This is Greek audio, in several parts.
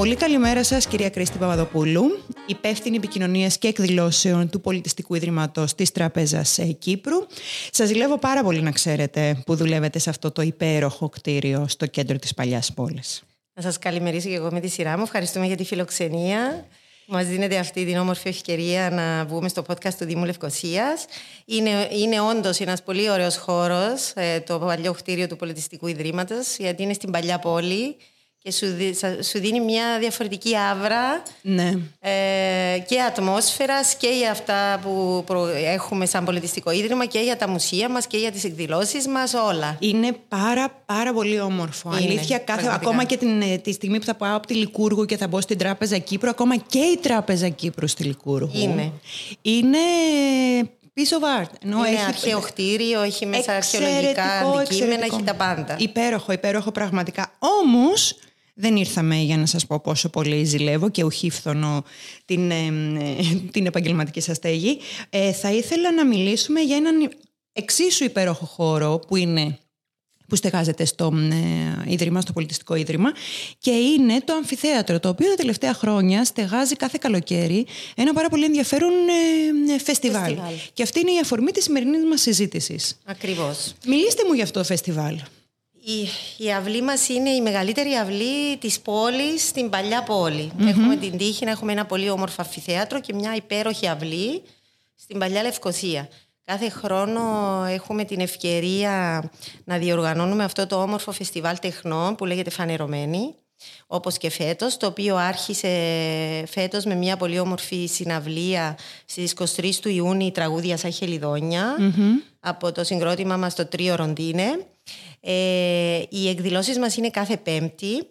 Πολύ καλημέρα σας κυρία Κρίστη Παπαδοπούλου, υπεύθυνη επικοινωνίας και εκδηλώσεων του Πολιτιστικού Ιδρύματος της Τράπεζας ε, Κύπρου. Σας ζηλεύω πάρα πολύ να ξέρετε που δουλεύετε σε αυτό το υπέροχο κτίριο στο κέντρο της παλιάς πόλης. Να σας καλημερίσω και εγώ με τη σειρά μου. Ευχαριστούμε για τη φιλοξενία. Μας δίνετε αυτή την όμορφη ευκαιρία να βγούμε στο podcast του Δήμου Λευκοσίας. Είναι, είναι όντως ένας πολύ ωραίος χώρος, ε, το παλιό κτίριο του Πολιτιστικού Ιδρύματος, γιατί είναι στην παλιά πόλη και σου, σου δίνει μια διαφορετική άβρα ναι. ε, και ατμόσφαιρας και για αυτά που έχουμε σαν πολιτιστικό ίδρυμα και για τα μουσεία μας και για τις εκδηλώσεις μας, όλα. Είναι πάρα πάρα πολύ όμορφο. Είναι, Αλήθεια, κάθε, πραγματικά. ακόμα και την, ε, τη στιγμή που θα πάω από τη Λικούργου και θα μπω στην Τράπεζα Κύπρου, ακόμα και η Τράπεζα Κύπρου στη Λικούργου. Είναι. Είναι piece of art. Ενώ είναι έχει- αρχαίο κτίριο, έχει μέσα Εξαιρετικό, αρχαιολογικά αντικείμενα, εξαιρετικό. έχει τα πάντα. Υπέροχο, υπέροχο πραγματικά. Όμως δεν ήρθαμε για να σας πω πόσο πολύ ζηλεύω και ουχήφθονο την, ε, ε, την επαγγελματική σας στέγη. Ε, θα ήθελα να μιλήσουμε για έναν εξίσου υπέροχο χώρο που είναι που στεγάζεται στο ε, Ίδρυμα, στο Πολιτιστικό Ίδρυμα και είναι το αμφιθέατρο, το οποίο τα τελευταία χρόνια στεγάζει κάθε καλοκαίρι ένα πάρα πολύ ενδιαφέρον ε, ε, φεστιβάλ. Φεστιβάλ. Και αυτή είναι η αφορμή της σημερινής μας συζήτησης. Ακριβώς. Μιλήστε μου για αυτό το φεστιβάλ. Η, η αυλή μας είναι η μεγαλύτερη αυλή της πόλης στην παλιά πόλη. Έχουμε την τύχη να έχουμε ένα πολύ όμορφο αμφιθέατρο και μια υπέροχη αυλή στην παλιά Λευκοσία. Κάθε χρόνο έχουμε την ευκαιρία να διοργανώνουμε αυτό το όμορφο φεστιβάλ τεχνών που λέγεται Φανερωμένη, όπως και φέτος, το οποίο άρχισε φέτος με μια πολύ όμορφη συναυλία στις 23 του Ιούνιου τραγούδια σαν χελιδόνια από το συγκρότημα μας το Τρίο Ροντίνε. Ε, οι εκδηλώσεις μας είναι κάθε πέμπτη.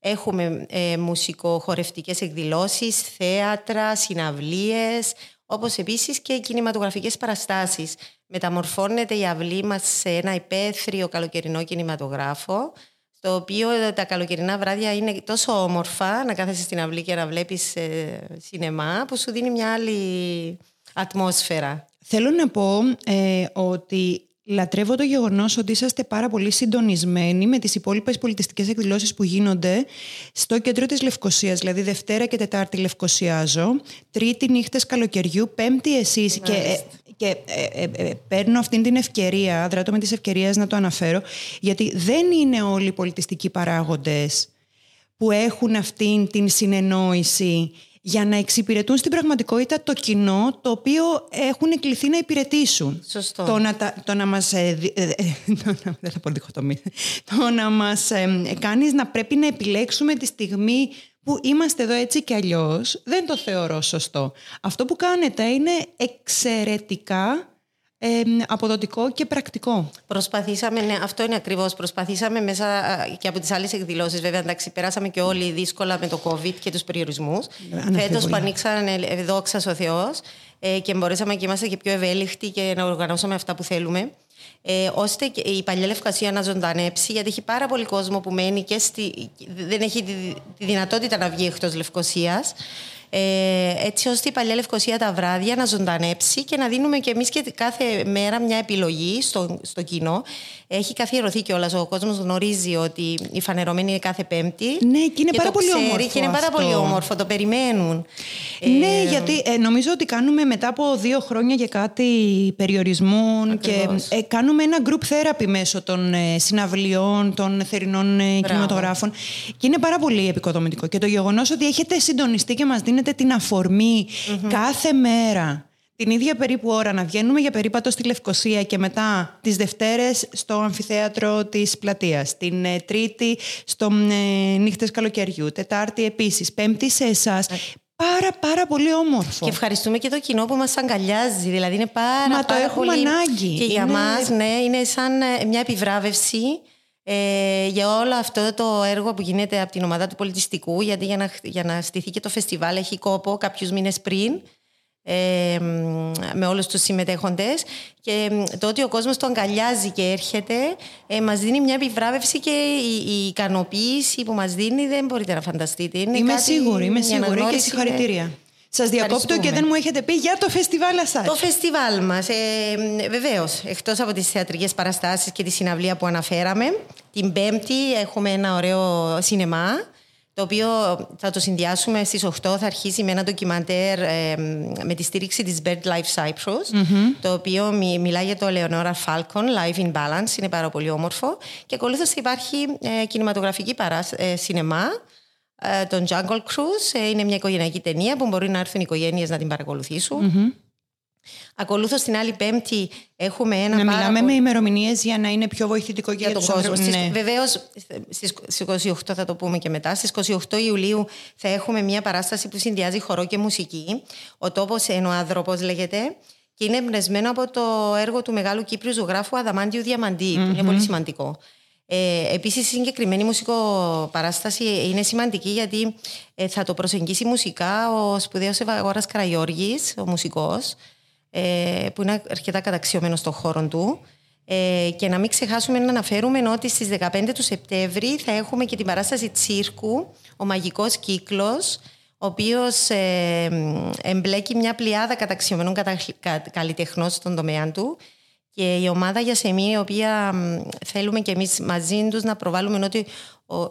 Έχουμε ε, μουσικοχορευτικές εκδηλώσεις, θέατρα, συναυλίες, όπως επίσης και κινηματογραφικές παραστάσεις. Μεταμορφώνεται η αυλή μας σε ένα υπαίθριο καλοκαιρινό κινηματογράφο, στο οποίο τα καλοκαιρινά βράδια είναι τόσο όμορφα να κάθεσαι στην αυλή και να βλέπεις ε, σινεμά, που σου δίνει μια άλλη ατμόσφαιρα. Θέλω να πω ε, ότι λατρεύω το γεγονός ότι είσαστε πάρα πολύ συντονισμένοι με τις υπόλοιπες πολιτιστικές εκδηλώσεις που γίνονται στο κέντρο της Λευκοσίας, δηλαδή Δευτέρα και Τετάρτη Λευκοσιάζω, Τρίτη νύχτες καλοκαιριού, Πέμπτη εσείς και, ε, και ε, ε, ε, παίρνω αυτήν την ευκαιρία, δράτω με τις ευκαιρίες να το αναφέρω, γιατί δεν είναι όλοι οι πολιτιστικοί παράγοντες που έχουν αυτήν την συνεννόηση για να εξυπηρετούν στην πραγματικότητα το κοινό το οποίο έχουν κληθεί να υπηρετήσουν. Σωστό. Το να, τα- το να μας... ε, δι- ε, ε, το να- δεν θα πω διχοτομή. Το να μας ε, κάνεις να πρέπει να επιλέξουμε τη στιγμή που είμαστε εδώ έτσι και αλλιώς, δεν το θεωρώ σωστό. Αυτό που κάνετε είναι εξαιρετικά ε, αποδοτικό και πρακτικό. Προσπαθήσαμε, ναι, αυτό είναι ακριβώς. Προσπαθήσαμε μέσα α, και από τις άλλες εκδηλώσεις. Βέβαια, εντάξει, περάσαμε και όλοι δύσκολα με το COVID και τους περιορισμούς. Αναμφίβολα. Φέτος που ανοίξαν, ε, ε, δόξα ο Θεός, ε, και μπορέσαμε και είμαστε και πιο ευέλικτοι και να οργανώσουμε αυτά που θέλουμε. Ε, ώστε και η παλιά Λευκασία να ζωντανέψει, γιατί έχει πάρα πολύ κόσμο που μένει και στη, δεν έχει τη, τη δυνατότητα να βγει εκτός Λευκοσίας. Ε, έτσι ώστε η παλιά Λευκοσία τα βράδια να ζωντανέψει και να δίνουμε και εμείς και κάθε μέρα μια επιλογή στο, στο κοινό. Έχει καθιερωθεί κιόλας. Ο κόσμος γνωρίζει ότι η φανερωμένη είναι κάθε Πέμπτη. Ναι, και είναι πάρα το πολύ ξέρει όμορφο Και είναι πάρα αυτό. πολύ όμορφο, το περιμένουν. Ναι, γιατί ε, νομίζω ότι κάνουμε μετά από δύο χρόνια και κάτι περιορισμών και Ακριβώς. ε, κάνουμε ένα group therapy μέσω των ε, συναυλιών, των θερινών ε, κινηματογράφων και είναι πάρα πολύ επικοδομητικό. Και το γεγονός ότι έχετε συντονιστεί και μας δίνετε την αφορμη κάθε μέρα την ίδια περίπου ώρα να βγαίνουμε για περίπατο στη Λευκοσία και μετά τις Δευτέρες στο αμφιθέατρο της Πλατείας, την ε, Τρίτη στο ε, Νύχτες Καλοκαιριού, Τετάρτη επίσης, Πέμπτη σε εσάς. Πάρα πάρα πολύ όμορφο. Και ευχαριστούμε και το κοινό που μας αγκαλιάζει. Δηλαδή είναι πάρα, Μα το πάρα έχουμε πολύ... ανάγκη. Και για Είναι- μας, ναι, είναι σαν ε, μια επιβράβευση ε, για όλο αυτό το έργο που γίνεται από την ομάδα του πολιτιστικού, γιατί για να, για να στηθεί και το φεστιβάλ έχει κόπο κάποιους μήνες πριν ε, με όλους τους συμμετέχοντες και το ότι ο κόσμος το αγκαλιάζει και έρχεται ε, μας δίνει μια επιβράβευση και η, η, ικανοποίηση που μας δίνει δεν μπορείτε να φανταστείτε. Είναι είμαι κάτι, σίγουρη, είμαι σίγουρη και συγχαρητήρια. Σας διακόπτω και δεν μου έχετε πει για το φεστιβάλ σα. Το φεστιβάλ μας. Ε, Βεβαίως, εκτός από τις θεατρικές παραστάσεις και τη συναυλία που αναφέραμε, την Πέμπτη έχουμε ένα ωραίο σινεμά το οποίο θα το συνδυάσουμε στις 8 θα αρχίσει με ένα ντοκιμαντέρ ε, με τη στήριξη της BirdLife Cyprus το οποίο μιλάει για το Leonora Falcon Life in Balance, είναι πάρα πολύ όμορφο και ακολούθως υπάρχει ε, κινηματογραφική παρά, ε, σινεμά ε, τον Jungle Cruise, ε, είναι μια οικογενειακή ταινία που μπορεί να έρθουν οι οικογένειες να την παρακολουθήσουν Ακολούθως την άλλη Πέμπτη έχουμε ένα. Να μιλάμε με ημερομηνίες για να είναι πιο βοηθητικό για, τον κόσμο. Ναι. Βεβαίως, στι 28 θα το πούμε και μετά. Στις 28 Ιουλίου θα έχουμε μια παράσταση που συνδυάζει χορό και μουσική. Ο τόπος ενώ άνθρωπο λέγεται. Και είναι εμπνευσμένο από το έργο του μεγάλου Κύπριου ζωγράφου Αδαμάντιου Διαμαντή, που είναι πολύ σημαντικό. Ε, Επίσης, η συγκεκριμένη μουσικοπαράσταση είναι σημαντική γιατί ε, θα το προσεγγίσει μουσικά ο σπουδαίος Ευαγόρα Καραγιώργης, ο μουσικός, ε, που είναι αρκετά καταξιωμένος στον χώρο του. Ε, και να μην ξεχάσουμε να αναφέρουμε ότι στις 15 του Σεπτέμβρη θα έχουμε και την παράσταση τσίρκου, ο μαγικός κύκλος, ο οποίος ε, εμπλέκει μια πλειάδα καταξιωμένων καλλιτεχνών στον τομέα του και η ομάδα για σεμί, η οποία θέλουμε και εμείς μαζί τους να προβάλλουμε ότι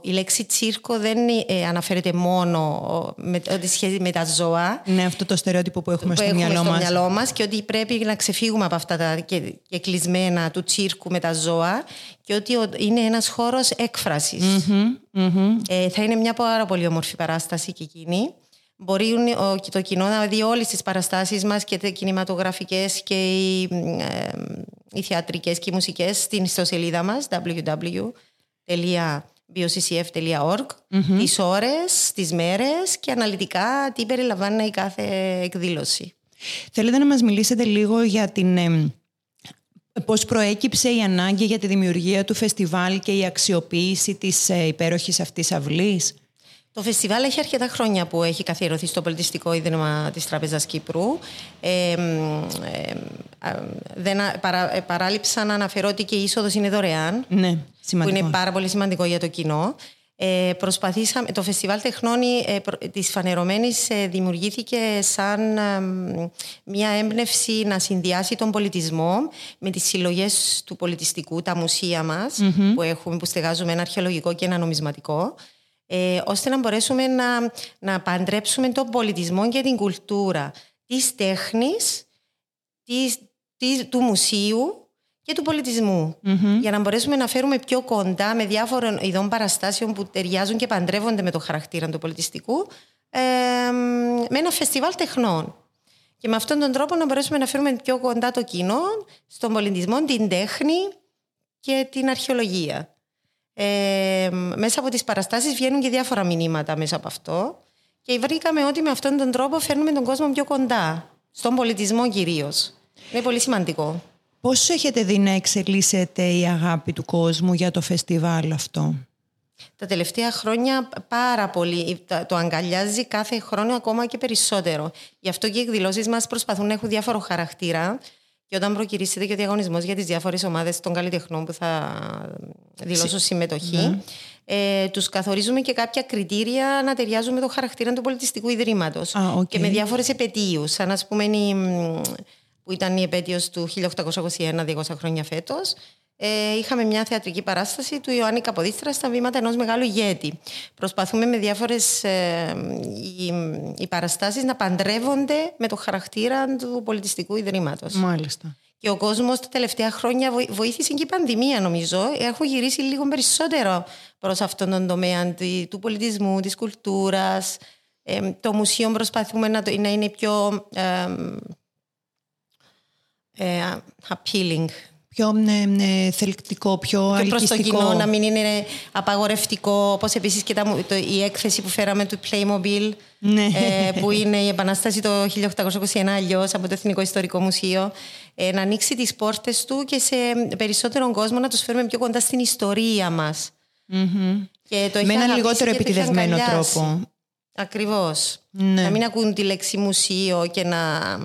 η λέξη τσίρκο δεν ε, αναφέρεται μόνο με, ότι σχέση με τα ζώα. Ναι, αυτό το στερεότυπο που έχουμε, που στο, έχουμε μυαλό, στο μας. μυαλό μας και ότι πρέπει να ξεφύγουμε από αυτά τα και, και κλεισμένα του τσίρκου με τα ζώα και ότι είναι ένας χώρος έκφρασης. Mm-hmm, mm-hmm. Ε, θα είναι μια πάρα πολύ όμορφη παράσταση και εκείνη. Μπορεί το κοινό να δει όλες τις παραστάσεις μας και οι κινηματογραφικές και οι, ε, οι θεατρικές και οι μουσικές στην ιστοσελίδα μας www bioccf.org, mm-hmm. τις ώρες, τις μέρες και αναλυτικά τι περιλαμβάνει η κάθε εκδήλωση. Θέλετε να μας μιλήσετε λίγο για την... Ε, πώς προέκυψε η ανάγκη για τη δημιουργία του φεστιβάλ και η αξιοποίηση της ε, υπέροχης αυτής αυλής; Το φεστιβάλ έχει αρκετά χρόνια που έχει καθιερωθεί στο Πολιτιστικό Ίδρυμα της Τράπεζας Κύπρου. Ε, δεν, παρά, παράλειψα να αναφέρω ότι και η είσοδος είναι δωρεάν. Ναι, σημαντικό. Που είναι πάρα πολύ σημαντικό για το κοινό. Ε, προσπαθήσαμε, το Φεστιβάλ Τεχνών ε, της Φανερωμένης ε, δημιουργήθηκε σαν μια έμπνευση να συνδυάσει τον πολιτισμό με τις συλλογές του πολιτιστικού, τα μουσεία μας που έχουμε, που στεγάζουμε ένα αρχαιολογικό και ένα νομισματικό ε, ώστε να μπορέσουμε να, να παντρέψουμε τον πολιτισμό και την κουλτούρα της τέχνης, της, της, του μουσείου και του πολιτισμου Για να μπορέσουμε να φέρουμε πιο κοντά με διάφορων ειδών παραστάσεων που ταιριάζουν και παντρεύονται με το χαρακτήρα του πολιτιστικού ε, με ένα φεστιβάλ τεχνών. Και με αυτόν τον τρόπο να μπορέσουμε να φέρουμε πιο κοντά το κοινό στον πολιτισμό, την τέχνη και την αρχαιολογία. Ε, μέσα από τις παραστάσεις βγαίνουν και διάφορα μηνύματα μέσα από αυτό και βρήκαμε ότι με αυτόν τον τρόπο φέρνουμε τον κόσμο πιο κοντά, στον πολιτισμό κυρίως. Είναι πολύ σημαντικό. Πώς έχετε δει να εξελίσσεται η αγάπη του κόσμου για το φεστιβάλ αυτό; Τα τελευταία χρόνια πάρα πολύ το αγκαλιάζει κάθε χρόνο ακόμα και περισσότερο. Γι' αυτό και οι εκδηλώσεις μας προσπαθούν να έχουν διάφορο χαρακτήρα και όταν προκυρήσετε και ο διαγωνισμός για τις διάφορες ομάδες των καλλιτεχνών που θα δηλώσουν συμμετοχή, ναι. ε, τους καθορίζουμε και κάποια κριτήρια να ταιριάζουν με το χαρακτήρα του πολιτιστικού ιδρύματος. okay. Και με διάφορες επαιτίους. Σαν ας πούμε, η, που ήταν η επέτειος του 1821, 200 χρόνια φέτος, ε, είχαμε μια θεατρική παράσταση του Ιωάννη Καποδίστρα στα βήματα ενός μεγάλου ηγέτη. Προσπαθούμε με διάφορες ε, οι, οι παραστάσεις να παντρεύονται με το χαρακτήρα του πολιτιστικού ιδρύματος. Μάλιστα. Και ο κόσμος τα τελευταία χρόνια βοήθησε και η πανδημία, νομίζω. Έχω γυρίσει λίγο περισσότερο προς αυτόν τον τομέα του πολιτισμού, της κουλτούρας. Ε, το μουσείο προσπαθούμε να, το, να είναι πιο ε, ε, appealing πιο ε, θελκτικό, πιο και προς το κοινό, να μην είναι απαγορευτικό, όπως επίσης και τα, το, η έκθεση που φέραμε του Playmobil, ναι. ε, που είναι η Επανάσταση το 1821 αλλιώς από το Εθνικό Ιστορικό Μουσείο, ε, να ανοίξει τις πόρτες του και σε περισσότερο κόσμο να τους φέρουμε πιο κοντά στην ιστορία μας. Mm-hmm. Και το Με έναν λιγότερο επιτιδευμένο τρόπο. Ακριβώς. Ναι. Να μην ακούν τη λέξη μουσείο και να,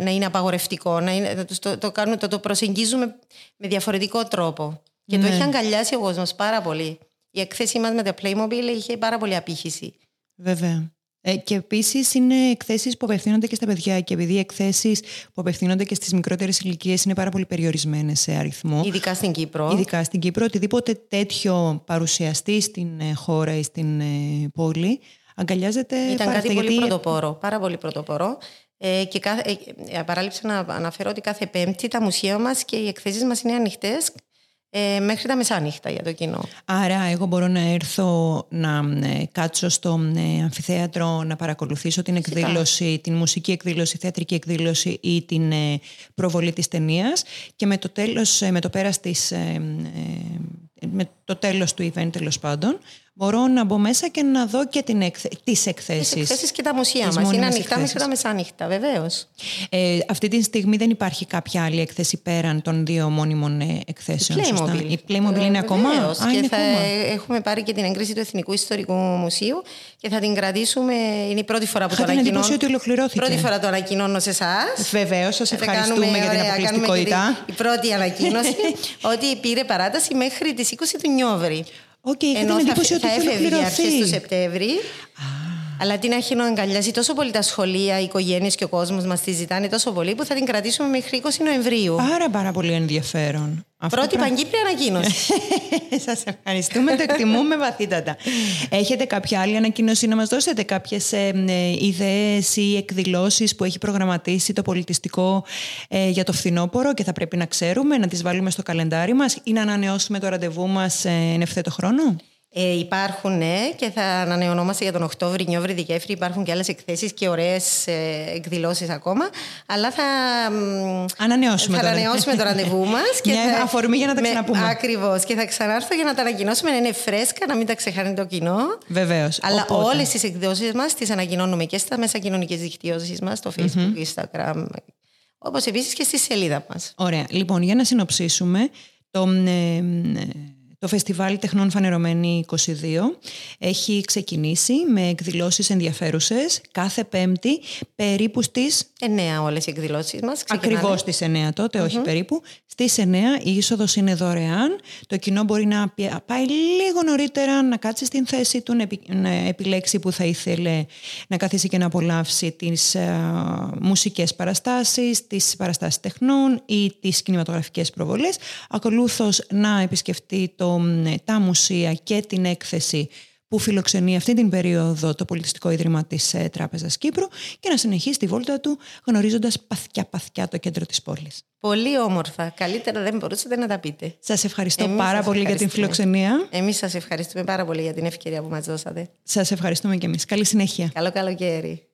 να είναι απαγορευτικό. Να είναι, το, το, κάνουμε, το, το προσεγγίζουμε με διαφορετικό τρόπο. Και το Ναι. έχει αγκαλιάσει ο κόσμος πάρα πολύ. Η εκθέση μας με τα Playmobil είχε πάρα πολύ απήχηση. Βέβαια. Ε, και επίσης είναι εκθέσεις που απευθύνονται και στα παιδιά. Και επειδή οι εκθέσεις που απευθύνονται και στις μικρότερες ηλικίες είναι πάρα πολύ περιορισμένες σε αριθμό. Ειδικά στην Κύπρο. Ειδικά στην Κύπρο, οτιδήποτε τέτοιο παρουσιαστεί στην ε, χώρα ή στην ε, πόλη, αγκαλιάζεται Ήταν πάρα κάτι αυτά, πολύ γιατί- πρωτοπόρο. Πάρα πολύ πρωτοπόρο. Ε, και κάθε, ε, ε, παράλειψα να αναφέρω ότι κάθε Πέμπτη τα μουσεία μας και οι εκθέσεις μας είναι ανοιχτές ε, μέχρι τα μεσάνυχτα για το κοινό. Άρα εγώ μπορώ να έρθω να ε, κάτσω στο ε, αμφιθέατρο να παρακολουθήσω την εκδήλωση, την μουσική εκδήλωση, θεατρική εκδήλωση ή την ε, προβολή της ταινίας και με το, τέλος, ε, με το πέρας της, ε, ε, με το τέλος του event τέλος πάντων μπορώ να μπω μέσα και να δω και την εκθε... τις Τις εκθέσεις. εκθέσει και τα μουσεία Τις μας είναι μόνιμες ανοιχτά μέχρι εκθέσεις. τα μεσάνυχτα, βεβαίως. Ε, αυτή τη στιγμή δεν υπάρχει κάποια άλλη εκθέση πέραν των δύο μόνιμων ε, εκθέσεων. σωστά; Playmobil. Η Playmobil Ε, είναι ακόμα. βεβαίως. Α, και είναι θα ακόμα. έχουμε πάρει και την έγκριση του Εθνικού Ιστορικού Μουσείου και θα την κρατήσουμε. Είναι η πρώτη φορά που Είχα το την ανακοινώνω. εντύπωση ότι ολοκληρώθηκε. Πρώτη φορά το ανακοινώνω σε εσάς. Βεβαίως, σας ευχαριστούμε για την αποκλειστικότητα. Η πρώτη ανακοίνωση ότι πήρε παράταση μέχρι τις 20 του Νιόβρη. Οκ, είχα την Ενώ θα, εντύπωση ότι θα είχε έφευγε αρχές του ολοκληρωθεί. Σεπτέμβρη. Αλλά την έχει αγκαλιάσει τόσο πολύ τα σχολεία, οι οικογένειες και ο κόσμος μας τη ζητάνε τόσο πολύ που θα την κρατήσουμε μέχρι 20 Νοεμβρίου. Πάρα πάρα πολύ ενδιαφέρον. Αυτό Πρώτη πρα- παγκύπρια ανακοίνωση. Σας ευχαριστούμε, το εκτιμούμε βαθύτατα. Έχετε κάποια άλλη ανακοίνωση να μας δώσετε, κάποιες ε, ε, ιδέες ή εκδηλώσεις που έχει προγραμματίσει το πολιτιστικό ε, για το φθινόπωρο και θα πρέπει να ξέρουμε, να τις βάλουμε στο καλεντάρι μας ή να ανανεώσουμε το ραντεβού μας ε, εν ευθέτω χρόνο; Ε, υπάρχουν, ναι, και θα ανανεωνόμαστε για τον Οκτώβρη, Νιόβρη, Δικέφρη. Υπάρχουν και άλλες εκθέσεις και ωραίες ε, εκδηλώσεις ακόμα. Αλλά θα, μ, Ανανεώσουμε θα το ανανεώσουμε το ραντεβού μας. Μια αφορμή για να τα ξαναπούμε. Ακριβώς. Και θα ξανάρθω για να τα ανακοινώσουμε να είναι φρέσκα, να μην τα ξεχάνει το κοινό. Βεβαίως. Αλλά Οπότε. όλες τις εκδηλώσει μας τις ανακοινώνουμε και στα μέσα κοινωνικής δικτύωση μας, στο Facebook, Instagram. Όπως επίσης και στη σελίδα μας. Ωραία. Λοιπόν, για να συνοψίσουμε, το, ε, ε, το Φεστιβάλ Τεχνών Φανερωμένη 22 έχει ξεκινήσει με εκδηλώσεις ενδιαφέρουσες κάθε Πέμπτη περίπου στις Εννέα όλες οι εκδηλώσεις μας. Ακριβώς στις 9 τότε, όχι περίπου. Στις 9 η είσοδος είναι δωρεάν. Το κοινό μπορεί να πι- πάει λίγο νωρίτερα, να κάτσει στην θέση του, να, επι- να επιλέξει που θα ήθελε να καθίσει και να απολαύσει τις ε, μουσικές παραστάσεις, τις παραστάσεις τεχνών ή τις κινηματογραφικές προβολές. Ακολούθως να επισκεφτεί το, μ, τα μουσεία και την έκθεση που φιλοξενεί αυτή την περίοδο το Πολιτιστικό Ίδρυμα της ε, Τράπεζας Κύπρου και να συνεχίσει τη βόλτα του γνωρίζοντας παθιά-παθιά το κέντρο της πόλης. Πολύ όμορφα. Καλύτερα δεν μπορούσατε να τα πείτε. Σας ευχαριστώ Εμείς πάρα σας πολύ για την ευχαριστούμε. φιλοξενία. Εμείς σας ευχαριστούμε πάρα πολύ για την ευκαιρία που μας δώσατε. Σας ευχαριστούμε και εμείς. Καλή συνέχεια. Καλό καλοκαίρι.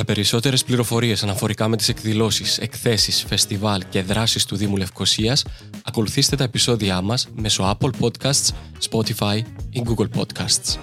Για περισσότερες πληροφορίες αναφορικά με τις εκδηλώσεις, εκθέσεις, φεστιβάλ και δράσεις του Δήμου Λευκοσίας, ακολουθήστε τα επεισόδια μας μέσω Apple Podcasts, Spotify ή Google Podcasts.